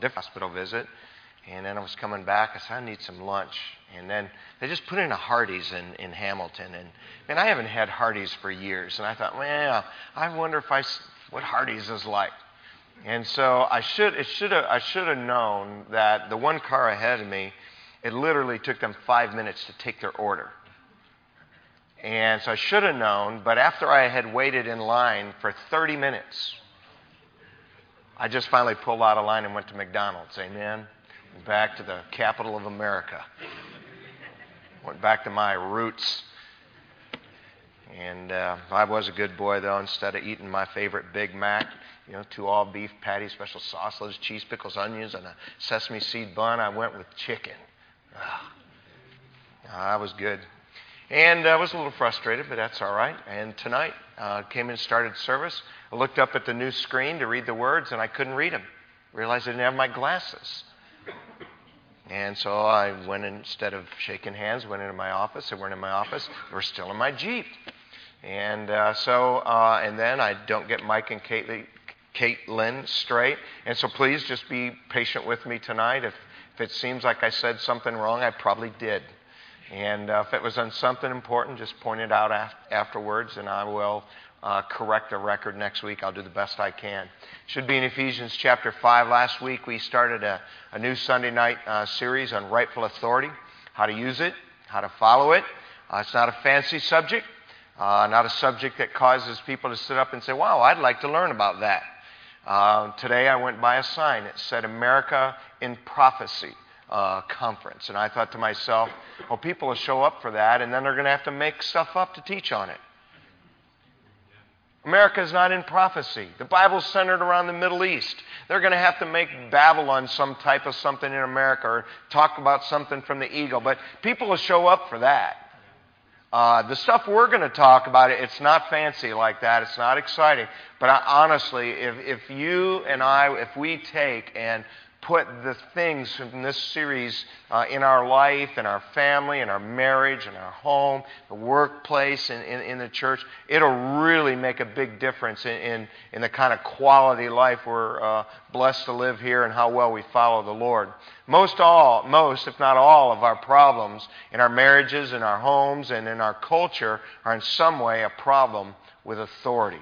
different hospital visit. And then I was coming back. I said, I need some lunch. And then they just put in a Hardee's in, in Hamilton. And man, I haven't had Hardee's for years. And I thought, well, I wonder if I, what Hardee's is like. And so I should, it should have, I should have known that the one car ahead of me, it literally took them five minutes to take their order. And so I should have known, but after I had waited in line for 30 minutes, I just finally pulled out of line and went to McDonald's. Amen. Back to the capital of America. Went back to my roots. And uh, I was a good boy, though. Instead of eating my favorite Big Mac, you know, two all beef patties, special sausage, cheese, pickles, onions, and a sesame seed bun, I went with chicken. Ah, I was good. And I was a little frustrated, but that's all right. And tonight, uh, came and started service. I looked up at the new screen to read the words, and I couldn't read them. Realized I didn't have my glasses. And so I went instead of shaking hands, went into my office. They weren't in my office; they were still in my Jeep. And uh, so, uh, and then I don't get Mike and Kate, Caitlin straight. And so, please just be patient with me tonight. If if it seems like I said something wrong, I probably did. And uh, if it was on something important, just point it out af- afterwards, and I will uh, correct the record next week. I'll do the best I can. Should be in Ephesians chapter 5. Last week we started a, a new Sunday night uh, series on rightful authority, how to use it, how to follow it. Uh, it's not a fancy subject, uh, not a subject that causes people to sit up and say, wow, I'd like to learn about that. Uh, today I went by a sign that said America in Prophecy uh, conference. And I thought to myself, well, people will show up for that, and then they're going to have to make stuff up to teach on it. America is not in prophecy. The Bible's centered around the Middle East. They're going to have to make Babylon some type of something in America or talk about something from the eagle. But people will show up for that. Uh, the stuff we're going to talk about, it's not fancy like that. It's not exciting. But I, honestly, if, if you and I, if we take and put the things from this series uh, in our life, in our family, in our marriage, in our home, the workplace, in, in, in the church, it'll really make a big difference in, in, in the kind of quality life we're uh, blessed to live here and how well we follow the Lord. Most all, most, if not all, of our problems in our marriages, in our homes, and in our culture are in some way a problem with authority.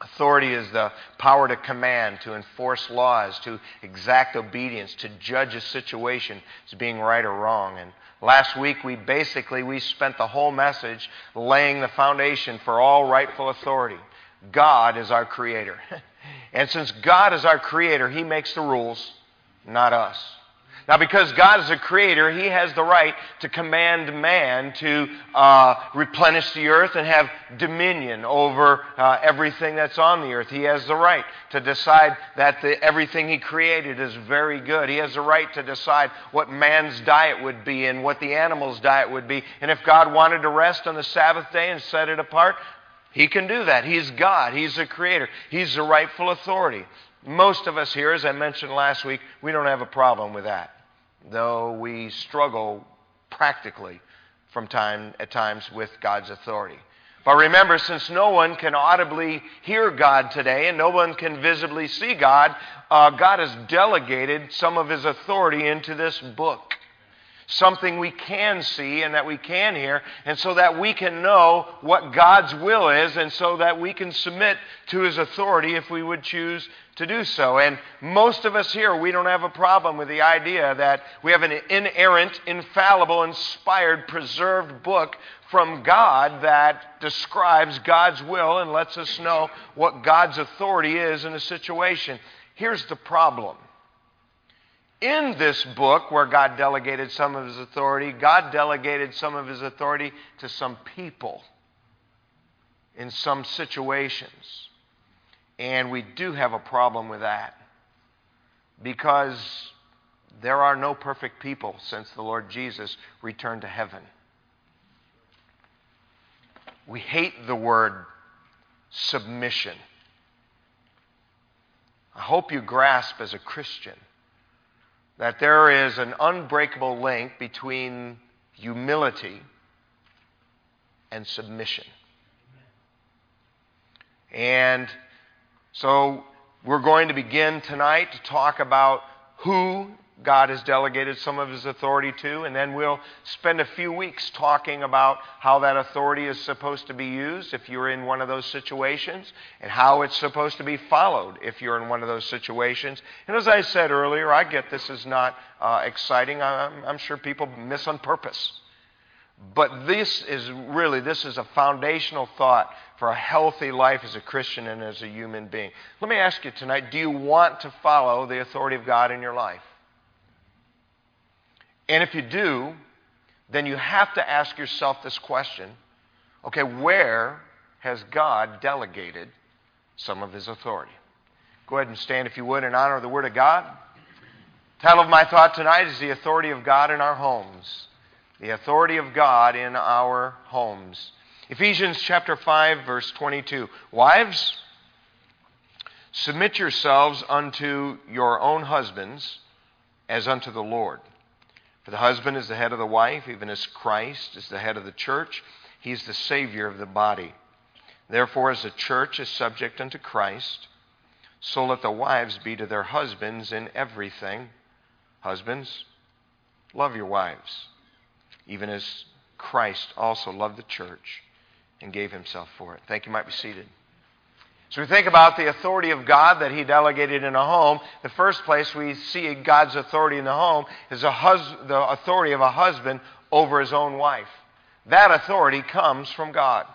Authority is the power to command, to enforce laws, to exact obedience, to judge a situation as being right or wrong. And last week we basically we spent the whole message laying the foundation for all rightful authority. God is our creator. and since God is our creator, he makes the rules, not us. Now, because God is a creator, He has the right to command man to uh, replenish the earth and have dominion over uh, everything that's on the earth. He has the right to decide that the, everything He created is very good. He has the right to decide what man's diet would be and what the animal's diet would be. And if God wanted to rest on the Sabbath day and set it apart, He can do that. He's God, He's the creator, He's the rightful authority. Most of us here, as I mentioned last week, we don't have a problem with that though we struggle practically from time at times with God's authority. But remember, since no one can audibly hear God today and no one can visibly see God, uh, God has delegated some of His authority into this book. Something we can see and that we can hear, and so that we can know what God's will is, and so that we can submit to His authority if we would choose to do so. And most of us here, we don't have a problem with the idea that we have an inerrant, infallible, inspired, preserved book from God that describes God's will and lets us know what God's authority is in a situation. Here's the problem. In this book, where God delegated some of his authority, God delegated some of his authority to some people in some situations. And we do have a problem with that because there are no perfect people since the Lord Jesus returned to heaven. We hate the word submission. I hope you grasp as a Christian that there is an unbreakable link between humility and submission. And so We're going to begin tonight to talk about who God has delegated some of his authority to, and then we'll spend a few weeks talking about how that authority is supposed to be used if you're in one of those situations, and how it's supposed to be followed if you're in one of those situations. And as I said earlier, I get this is not uh, exciting. I'm, I'm sure people miss on purpose. But this is really, this is a foundational thought for a healthy life as a Christian and as a human being. Let me ask you tonight do you want to follow the authority of God in your life? And if you do, then you have to ask yourself this question okay, where has God delegated some of his authority? Go ahead and stand, if you would, in honor of the Word of God. Title of my thought tonight is The Authority of God in Our Homes. The authority of God in our homes. Ephesians chapter 5, verse 22. Wives, submit yourselves unto your own husbands as unto the Lord. For the husband is the head of the wife, even as Christ is the head of the church. He is the Savior of the body. Therefore, as the church is subject unto Christ, so let the wives be to their husbands in everything. Husbands, love your wives, even as Christ also loved the church and gave himself for it. Thank you. you might be seated. So we think about the authority of God that He delegated in a home. The first place we see God's authority in the home is hus- the authority of a husband over his own wife. That authority comes from God.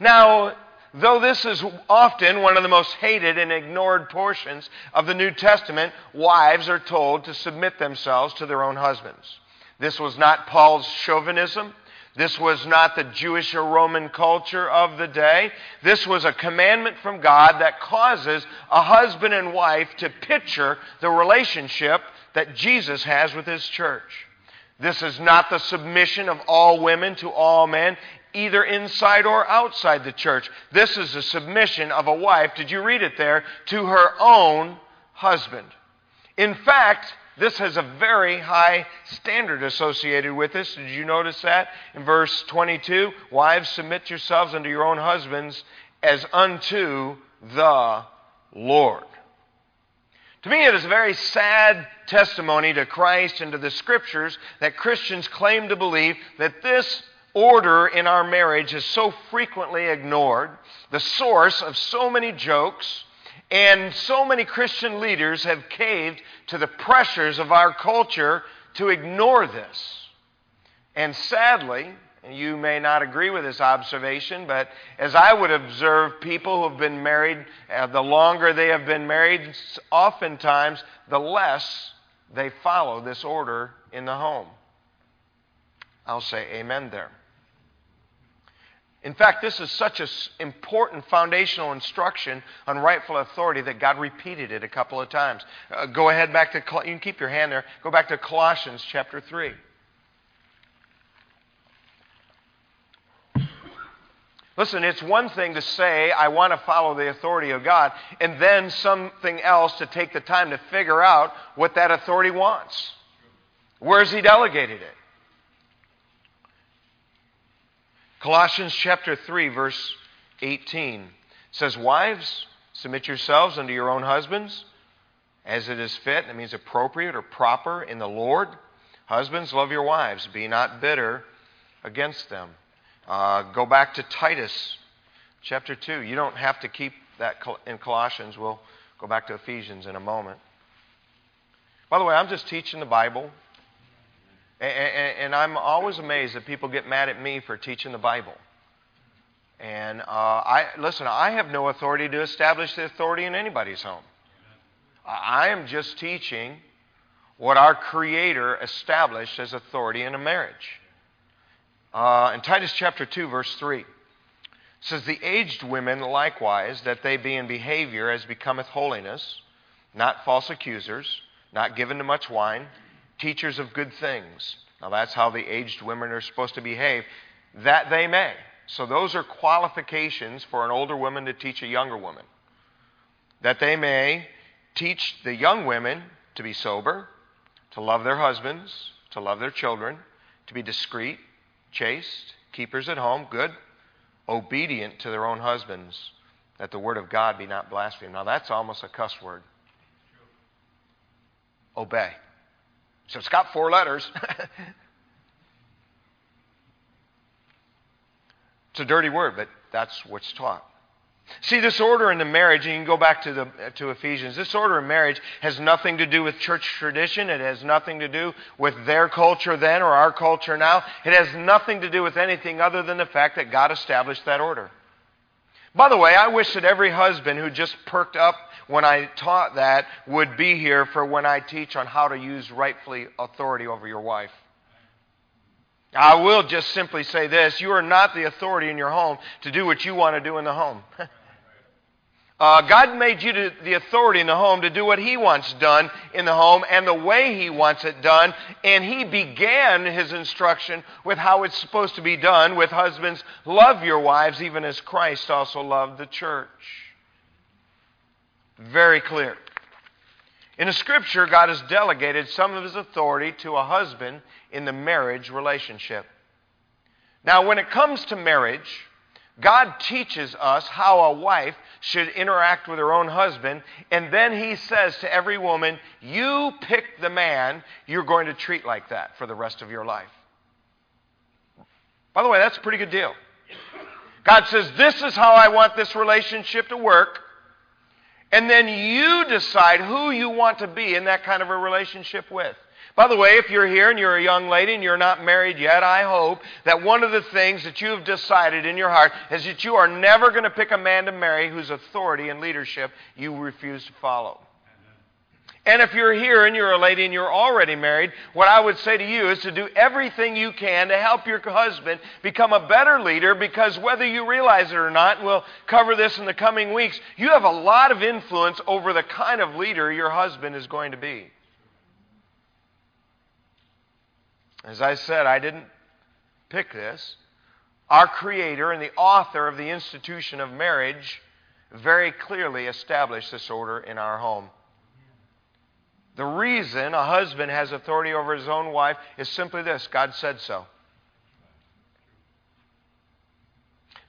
Now, though this is often one of the most hated and ignored portions of the New Testament, wives are told to submit themselves to their own husbands. This was not Paul's chauvinism. This was not the Jewish or Roman culture of the day. This was a commandment from God that causes a husband and wife to picture the relationship that Jesus has with his church. This is not the submission of all women to all men, either inside or outside the church. This is the submission of a wife, did you read it there, to her own husband. In fact, this has a very high standard associated with this. Did you notice that? In verse 22, wives, submit yourselves unto your own husbands as unto the Lord. To me, it is a very sad testimony to Christ and to the scriptures that Christians claim to believe that this order in our marriage is so frequently ignored, the source of so many jokes and so many Christian leaders have caved to the pressures of our culture to ignore this. And sadly, you may not agree with this observation, but as I would observe people who have been married, uh, the longer they have been married, oftentimes the less they follow this order in the home. I'll say amen there. In fact, this is such an important foundational instruction on rightful authority that God repeated it a couple of times. Uh, go ahead back to, you can keep your hand there. Go back to Colossians chapter 3. Listen, it's one thing to say, I want to follow the authority of God, and then something else to take the time to figure out what that authority wants. Where's He delegated it? Colossians chapter 3, verse 18 says, Wives, submit yourselves unto your own husbands as it is fit. That means appropriate or proper in the Lord. Husbands, love your wives. Be not bitter against them. Uh, go back to Titus chapter 2. You don't have to keep that in Colossians. We'll go back to Ephesians in a moment. By the way, I'm just teaching the Bible. And, I'm always amazed that people get mad at me for teaching the Bible. And uh, I listen. I have no authority to establish the authority in anybody's home. I am just teaching what our Creator established as authority in a marriage. Uh, in Titus chapter two, verse three, says, "The aged women likewise, that they be in behavior as becometh holiness, not false accusers, not given to much wine." Teachers of good things. Now, that's how the aged women are supposed to behave, that they may. So, those are qualifications for an older woman to teach a younger woman. That they may teach the young women to be sober, to love their husbands, to love their children, to be discreet, chaste, keepers at home, good, obedient to their own husbands, that the word of God be not blasphemed. Now, that's almost a cuss word. Obey. So it's got four letters. it's a dirty word, but that's what's taught. See, this order in the marriage, and you can go back to, the, to Ephesians, this order in marriage has nothing to do with church tradition. It has nothing to do with their culture then or our culture now. It has nothing to do with anything other than the fact that God established that order. By the way, I wish that every husband who just perked up when I taught that would be here for when I teach on how to use rightfully authority over your wife. I will just simply say this you are not the authority in your home to do what you want to do in the home. Uh, God made you to, the authority in the home to do what He wants done in the home and the way He wants it done. And He began His instruction with how it's supposed to be done with husbands, love your wives even as Christ also loved the church. Very clear. In the scripture, God has delegated some of His authority to a husband in the marriage relationship. Now, when it comes to marriage, God teaches us how a wife should interact with her own husband, and then he says to every woman, You pick the man you're going to treat like that for the rest of your life. By the way, that's a pretty good deal. God says, This is how I want this relationship to work. And then you decide who you want to be in that kind of a relationship with. By the way, if you're here and you're a young lady and you're not married yet, I hope that one of the things that you have decided in your heart is that you are never going to pick a man to marry whose authority and leadership you refuse to follow. And if you're here and you're a lady and you're already married, what I would say to you is to do everything you can to help your husband become a better leader because whether you realize it or not, and we'll cover this in the coming weeks, you have a lot of influence over the kind of leader your husband is going to be. As I said, I didn't pick this. Our Creator and the author of the institution of marriage very clearly established this order in our home. The reason a husband has authority over his own wife is simply this God said so.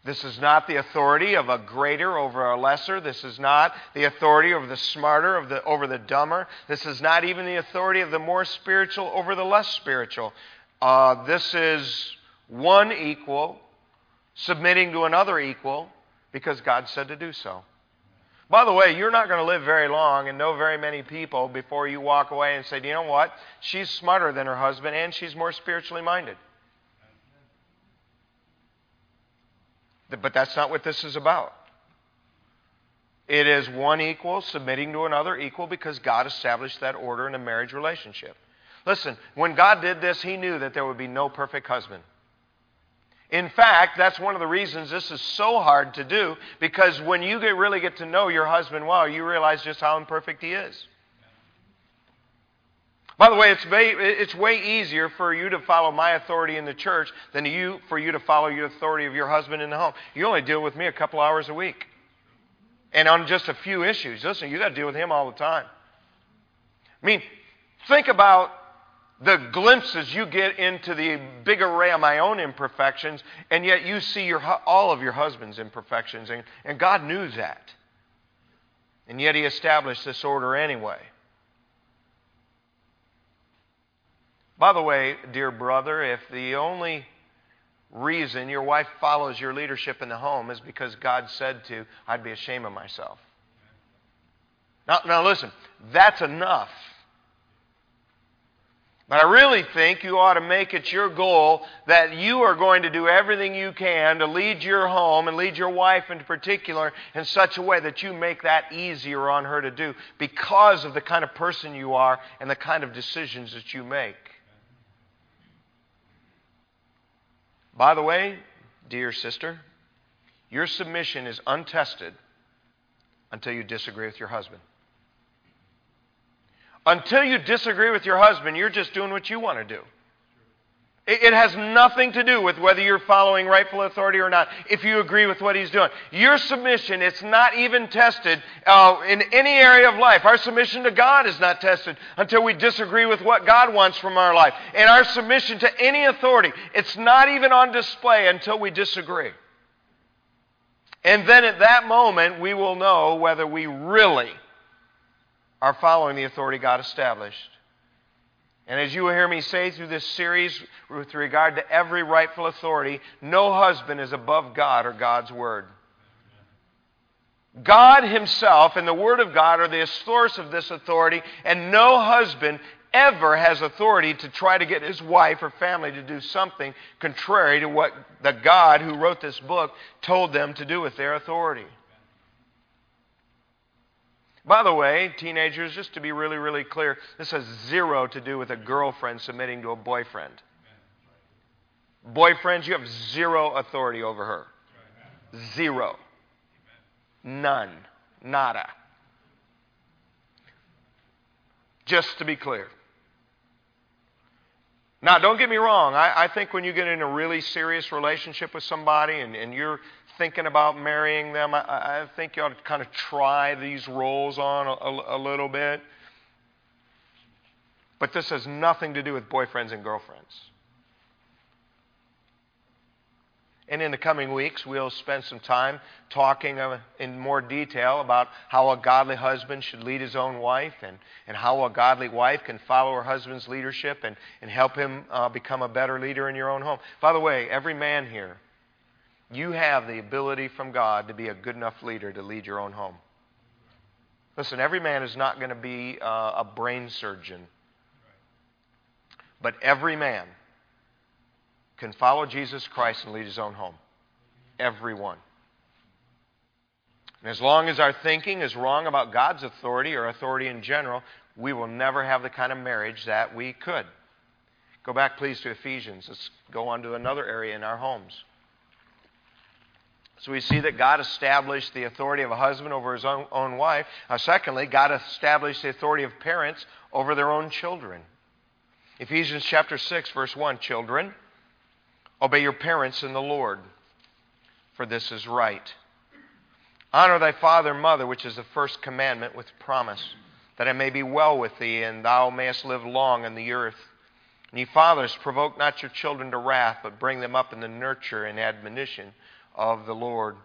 This is not the authority of a greater over a lesser. This is not the authority over the smarter of the, over the dumber. This is not even the authority of the more spiritual over the less spiritual. Uh, this is one equal submitting to another equal because God said to do so. By the way, you're not going to live very long and know very many people before you walk away and say, Do you know what? She's smarter than her husband and she's more spiritually minded. But that's not what this is about. It is one equal submitting to another equal because God established that order in a marriage relationship. Listen, when God did this, He knew that there would be no perfect husband. In fact, that's one of the reasons this is so hard to do because when you get, really get to know your husband well, you realize just how imperfect he is. By the way, it's way, it's way easier for you to follow my authority in the church than you, for you to follow your authority of your husband in the home. You only deal with me a couple hours a week. And on just a few issues. Listen, you got to deal with him all the time. I mean, think about the glimpses you get into the big array of my own imperfections, and yet you see your, all of your husband's imperfections. And, and God knew that. And yet He established this order anyway. By the way, dear brother, if the only reason your wife follows your leadership in the home is because God said to, I'd be ashamed of myself. Now, now listen, that's enough. But I really think you ought to make it your goal that you are going to do everything you can to lead your home and lead your wife in particular in such a way that you make that easier on her to do because of the kind of person you are and the kind of decisions that you make. By the way, dear sister, your submission is untested until you disagree with your husband. Until you disagree with your husband, you're just doing what you want to do. It has nothing to do with whether you're following rightful authority or not, if you agree with what he's doing. Your submission, it's not even tested uh, in any area of life. Our submission to God is not tested until we disagree with what God wants from our life. And our submission to any authority, it's not even on display until we disagree. And then at that moment, we will know whether we really are following the authority God established. And as you will hear me say through this series with regard to every rightful authority, no husband is above God or God's word. God Himself and the Word of God are the source of this authority, and no husband ever has authority to try to get his wife or family to do something contrary to what the God who wrote this book told them to do with their authority. By the way, teenagers, just to be really, really clear, this has zero to do with a girlfriend submitting to a boyfriend. Boyfriends, you have zero authority over her. Zero. None. Nada. Just to be clear. Now, don't get me wrong. I, I, think when you get in a really serious relationship with somebody and, and you're thinking about marrying them, I, I, think you ought to kind of try these roles on a, a, a little bit. But this has nothing to do with boyfriends and girlfriends. And in the coming weeks, we'll spend some time talking uh, in more detail about how a godly husband should lead his own wife and, and how a godly wife can follow her husband's leadership and, and help him uh, become a better leader in your own home. By the way, every man here, you have the ability from God to be a good enough leader to lead your own home. Listen, every man is not going to be uh, a brain surgeon, but every man can follow Jesus Christ and lead his own home. Everyone. And as long as our thinking is wrong about God's authority or authority in general, we will never have the kind of marriage that we could. Go back, please, to Ephesians. Let's go on to another area in our homes. So we see that God established the authority of a husband over his own, own wife. Secondly, God established the authority of parents over their own children. Ephesians chapter 6, verse 1 Children, Obey your parents in the Lord, for this is right. Honor thy father and mother, which is the first commandment with promise, that it may be well with thee, and thou mayest live long on the earth. And ye fathers, provoke not your children to wrath, but bring them up in the nurture and admonition of the Lord.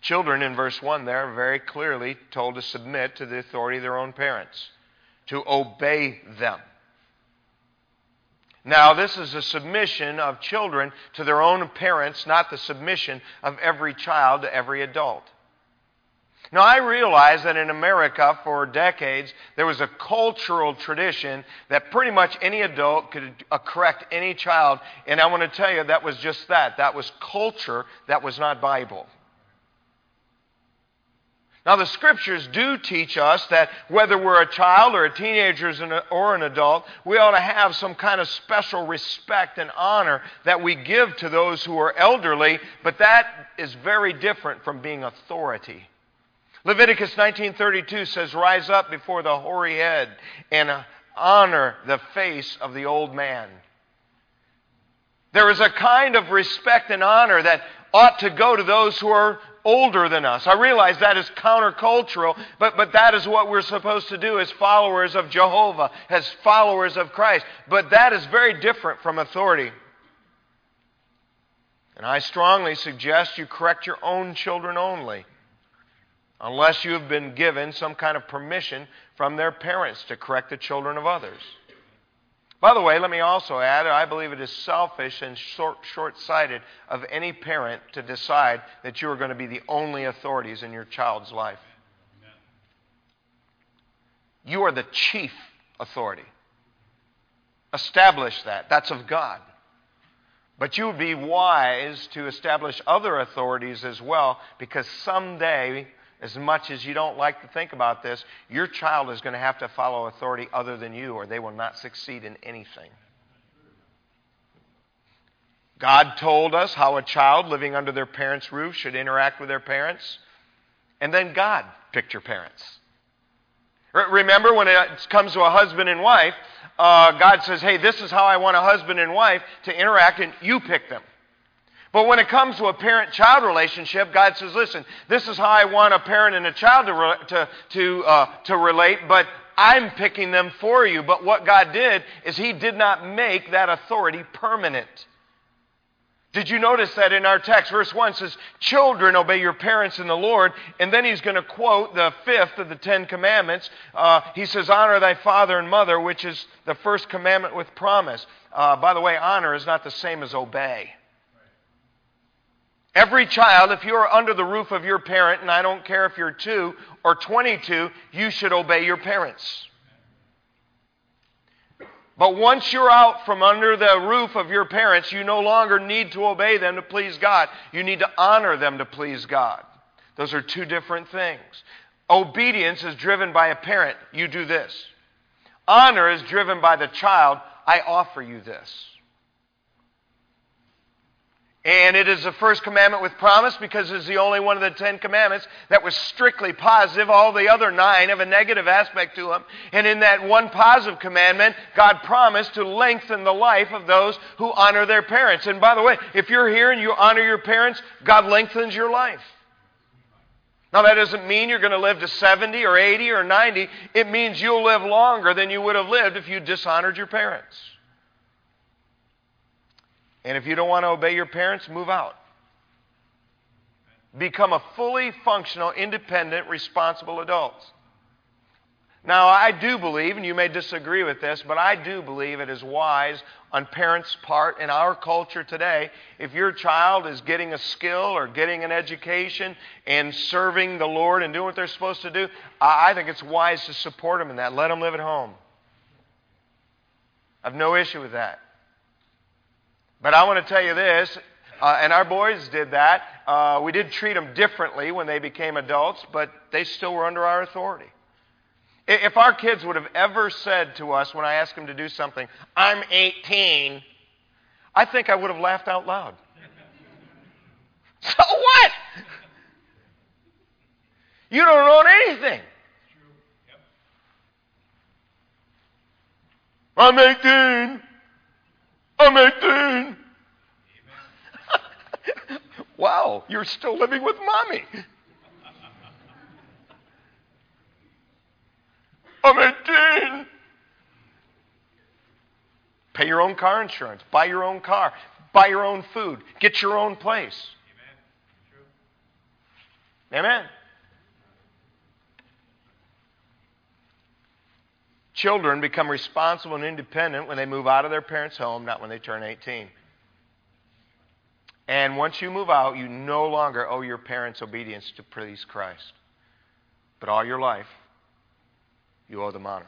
Children, in verse 1 there, are very clearly told to submit to the authority of their own parents, to obey them. Now, this is a submission of children to their own parents, not the submission of every child to every adult. Now, I realize that in America for decades there was a cultural tradition that pretty much any adult could correct any child, and I want to tell you that was just that. That was culture, that was not Bible. Now, the scriptures do teach us that whether we're a child or a teenager or an adult, we ought to have some kind of special respect and honor that we give to those who are elderly, but that is very different from being authority. Leviticus 19:32 says, "Rise up before the hoary head and honor the face of the old man." There is a kind of respect and honor that ought to go to those who are older than us. I realize that is countercultural, but, but that is what we're supposed to do as followers of Jehovah, as followers of Christ. But that is very different from authority. And I strongly suggest you correct your own children only, unless you have been given some kind of permission from their parents to correct the children of others. By the way, let me also add, I believe it is selfish and short sighted of any parent to decide that you are going to be the only authorities in your child's life. You are the chief authority. Establish that. That's of God. But you would be wise to establish other authorities as well because someday as much as you don't like to think about this, your child is going to have to follow authority other than you, or they will not succeed in anything. God told us how a child living under their parents' roof should interact with their parents, and then God picked your parents. Remember when it comes to a husband and wife, uh, God says, Hey, this is how I want a husband and wife to interact, and you pick them. But when it comes to a parent child relationship, God says, listen, this is how I want a parent and a child to, to, to, uh, to relate, but I'm picking them for you. But what God did is He did not make that authority permanent. Did you notice that in our text? Verse 1 says, Children, obey your parents in the Lord. And then he's going to quote the fifth of the Ten Commandments. Uh, he says, Honor thy father and mother, which is the first commandment with promise. Uh, by the way, honor is not the same as obey. Every child, if you are under the roof of your parent, and I don't care if you're two or 22, you should obey your parents. But once you're out from under the roof of your parents, you no longer need to obey them to please God. You need to honor them to please God. Those are two different things. Obedience is driven by a parent. You do this. Honor is driven by the child. I offer you this. And it is the first commandment with promise because it's the only one of the Ten Commandments that was strictly positive. All the other nine have a negative aspect to them. And in that one positive commandment, God promised to lengthen the life of those who honor their parents. And by the way, if you're here and you honor your parents, God lengthens your life. Now, that doesn't mean you're going to live to 70 or 80 or 90. It means you'll live longer than you would have lived if you dishonored your parents. And if you don't want to obey your parents, move out. Become a fully functional, independent, responsible adult. Now, I do believe, and you may disagree with this, but I do believe it is wise on parents' part in our culture today. If your child is getting a skill or getting an education and serving the Lord and doing what they're supposed to do, I think it's wise to support them in that. Let them live at home. I have no issue with that. But I want to tell you this, uh, and our boys did that. Uh, we did treat them differently when they became adults, but they still were under our authority. If our kids would have ever said to us when I asked them to do something, I'm 18, I think I would have laughed out loud. so what? You don't own anything. I'm 18. I'm 18. wow, you're still living with mommy. I'm 18. Pay your own car insurance, buy your own car, buy your own food, get your own place. Amen. Amen. Children become responsible and independent when they move out of their parents' home, not when they turn 18. And once you move out, you no longer owe your parents obedience to please Christ. But all your life, you owe them honor.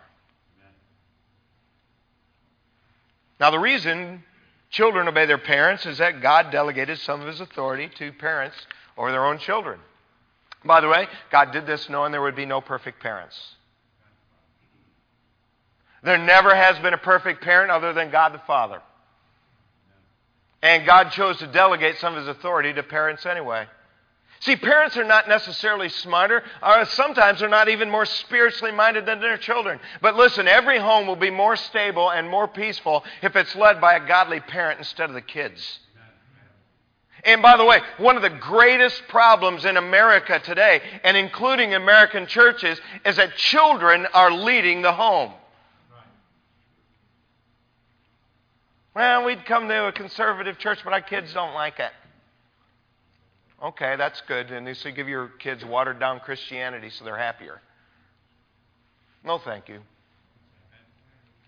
Now, the reason children obey their parents is that God delegated some of his authority to parents over their own children. By the way, God did this knowing there would be no perfect parents. There never has been a perfect parent other than God the Father. And God chose to delegate some of his authority to parents anyway. See, parents are not necessarily smarter, or sometimes they're not even more spiritually minded than their children. But listen, every home will be more stable and more peaceful if it's led by a godly parent instead of the kids. And by the way, one of the greatest problems in America today, and including American churches, is that children are leading the home. Well, we'd come to a conservative church, but our kids don't like it. Okay, that's good. And so you give your kids watered down Christianity so they're happier. No, thank you.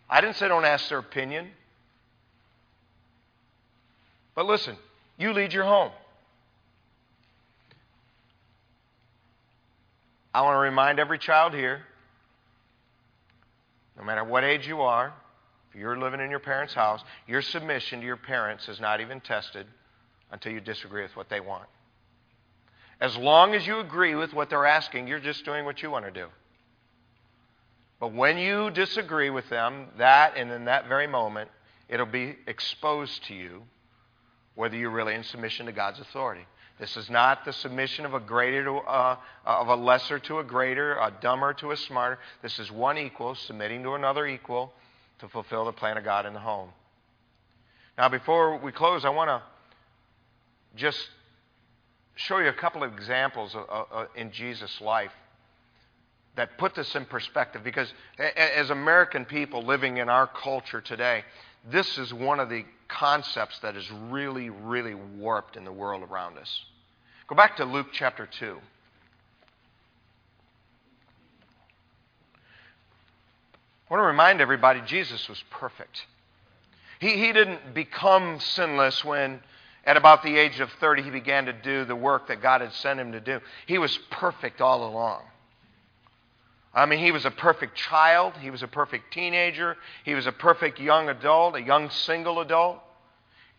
I didn't say don't ask their opinion. But listen, you lead your home. I want to remind every child here, no matter what age you are, if you're living in your parents' house, your submission to your parents is not even tested until you disagree with what they want. As long as you agree with what they're asking, you're just doing what you want to do. But when you disagree with them, that and in that very moment, it'll be exposed to you whether you're really in submission to God's authority. This is not the submission of a greater to, uh, of a lesser to a greater, a dumber to a smarter. This is one equal submitting to another equal to fulfill the plan of God in the home. Now, before we close, I want to just show you a couple of examples of, uh, in Jesus' life that put this in perspective because as American people living in our culture today, this is one of the concepts that is really, really warped in the world around us. Go back to Luke chapter 2. I want to remind everybody Jesus was perfect. He, he didn't become sinless when, at about the age of 30, he began to do the work that God had sent him to do. He was perfect all along. I mean, he was a perfect child. He was a perfect teenager. He was a perfect young adult, a young single adult.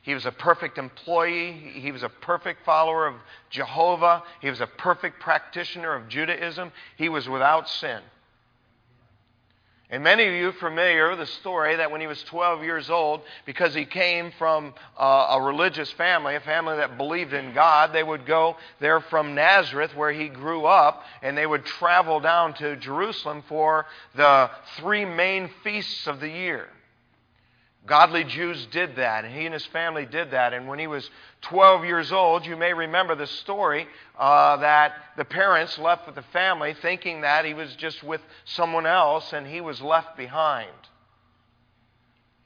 He was a perfect employee. He was a perfect follower of Jehovah. He was a perfect practitioner of Judaism. He was without sin. And many of you are familiar with the story that when he was 12 years old, because he came from uh, a religious family, a family that believed in God, they would go there from Nazareth, where he grew up, and they would travel down to Jerusalem for the three main feasts of the year. Godly Jews did that, and he and his family did that. And when he was 12 years old, you may remember the story uh, that the parents left with the family thinking that he was just with someone else and he was left behind.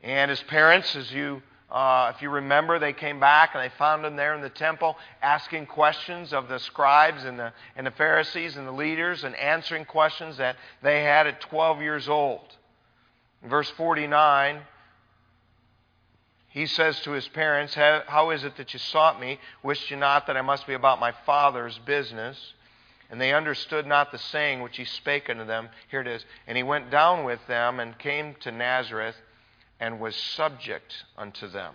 And his parents, as you, uh, if you remember, they came back and they found him there in the temple asking questions of the scribes and the, and the Pharisees and the leaders and answering questions that they had at 12 years old. In verse 49, he says to his parents, How is it that you sought me? Wished you not that I must be about my Father's business? And they understood not the saying which he spake unto them. Here it is. And he went down with them and came to Nazareth and was subject unto them.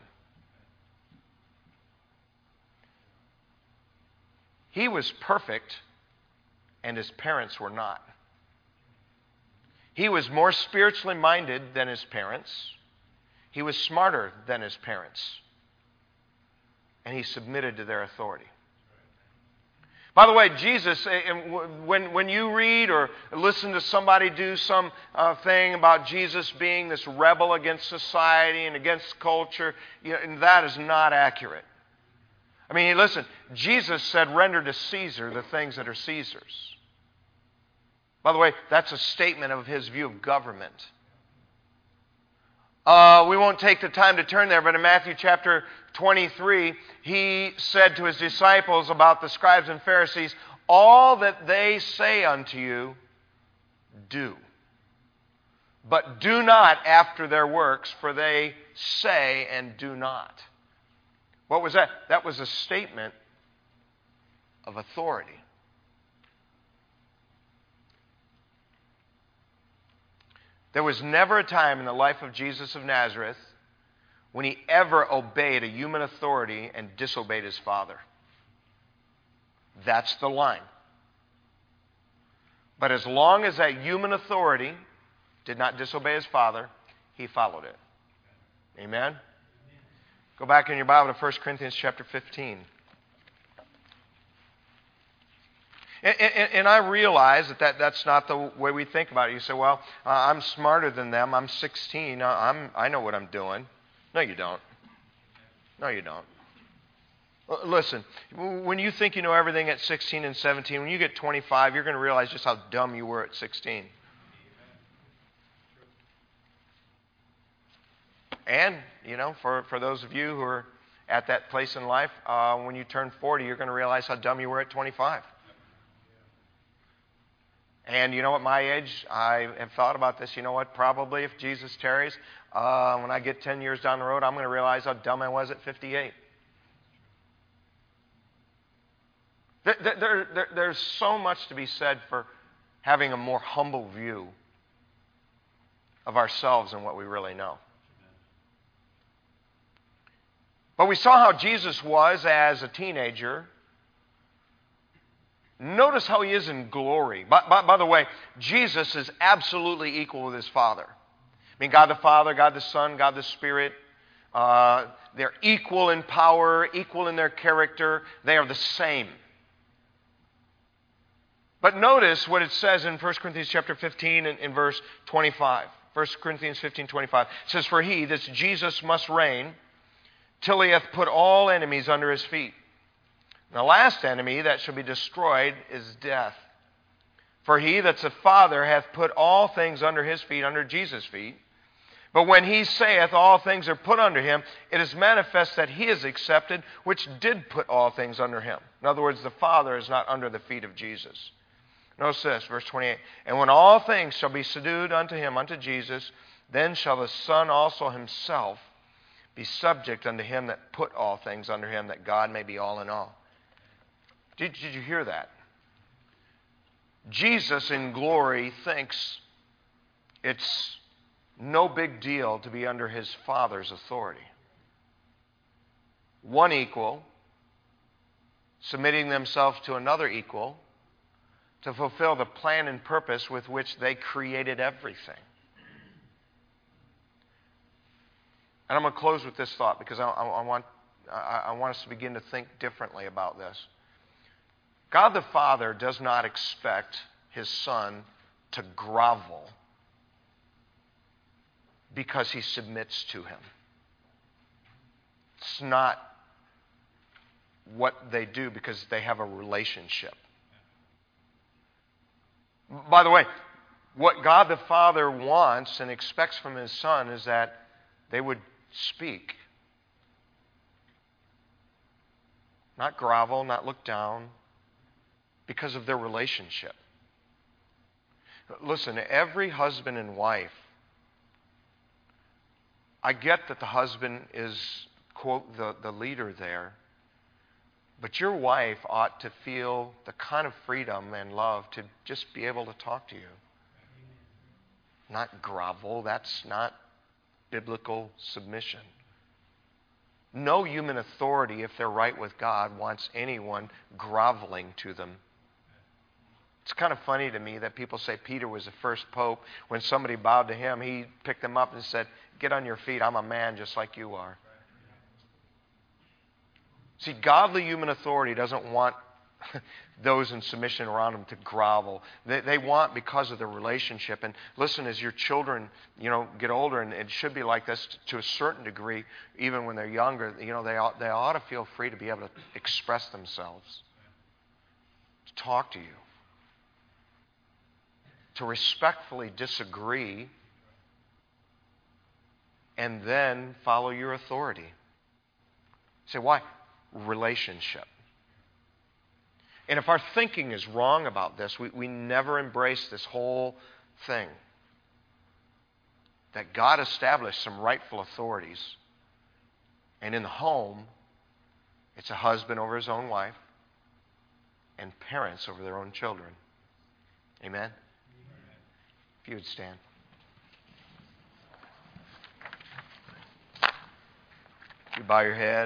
He was perfect, and his parents were not. He was more spiritually minded than his parents. He was smarter than his parents, and he submitted to their authority. By the way, Jesus, eh, when, when you read or listen to somebody do some uh, thing about Jesus being this rebel against society and against culture, you know, that is not accurate. I mean, listen, Jesus said, render to Caesar the things that are Caesar's. By the way, that's a statement of his view of government. Uh, we won't take the time to turn there, but in Matthew chapter 23, he said to his disciples about the scribes and Pharisees, All that they say unto you, do. But do not after their works, for they say and do not. What was that? That was a statement of authority. There was never a time in the life of Jesus of Nazareth when he ever obeyed a human authority and disobeyed his Father. That's the line. But as long as that human authority did not disobey his Father, he followed it. Amen? Go back in your Bible to 1 Corinthians chapter 15. And, and, and, I realize that, that that's not the way we think about it. You say, well, uh, I'm smarter than them. I'm 16. Uh, I'm, I know what I'm doing. No, you don't. No, you don't. Listen, when you think you know everything at 16 and 17, when you get 25, you're going to realize just how dumb you were at 16. And, you know, for, for those of you who are at that place in life, uh, when you turn 40, you're going to realize how dumb you were at 25. And you know, at my age, I have thought about this. You know what? Probably if Jesus tarries, uh, when I get 10 years down the road, I'm going to realize how dumb I was at 58. There, there, there, there's so much to be said for having a more humble view of ourselves and what we really know. But we saw how Jesus was as a teenager Notice how he is in glory. By, by, by, the way, Jesus is absolutely equal with his Father. I mean, God the Father, God the Son, God the Spirit, uh, they're equal in power, equal in their character. They are the same. But notice what it says in 1 Corinthians chapter 15 and in verse 25. 1 Corinthians 15, 25. It says, For he, this Jesus, must reign till he hath put all enemies under his feet. The last enemy that shall be destroyed is death. For he that's a father hath put all things under his feet, under Jesus' feet, But when he saith, All things are put under him, it is manifest that he is accepted, which did put all things under him. In other words, the Father is not under the feet of Jesus. Notice this, verse 28. And when all things shall be subdued unto him, unto Jesus, then shall the Son also himself be subject unto him that put all things under him, that God may be all in all. Did, did you hear that? Jesus in glory thinks it's no big deal to be under his Father's authority. One equal, submitting themselves to another equal to fulfill the plan and purpose with which they created everything. And I'm going to close with this thought because I, I, I want, I, I want us to begin to think differently about this. God the Father does not expect his Son to grovel because he submits to him. It's not what they do because they have a relationship. By the way, what God the Father wants and expects from his Son is that they would speak. Not grovel, not look down, because of their relationship. Listen, every husband and wife, I get that the husband is, quote, the, the leader there, but your wife ought to feel the kind of freedom and love to just be able to talk to you. Not grovel. That's not biblical submission. No human authority, if they're right with God, wants anyone groveling to them. It's kind of funny to me that people say Peter was the first pope. When somebody bowed to him, he picked them up and said, Get on your feet. I'm a man just like you are. See, godly human authority doesn't want those in submission around them to grovel. They, they, want because of the relationship. And listen, as your children, you know, get older, and it should be like this to a certain degree, even when they're younger, you know, they ought, they ought to feel free to be able to express themselves, to talk to you, to respectfully disagree, and then follow your authority. say, why? relationship. And if our thinking is wrong about this, we, we never embrace this whole thing that God established some rightful authorities. And in the home, it's a husband over his own wife and parents over their own children. Amen? Amen. If you would stand. You bow your head.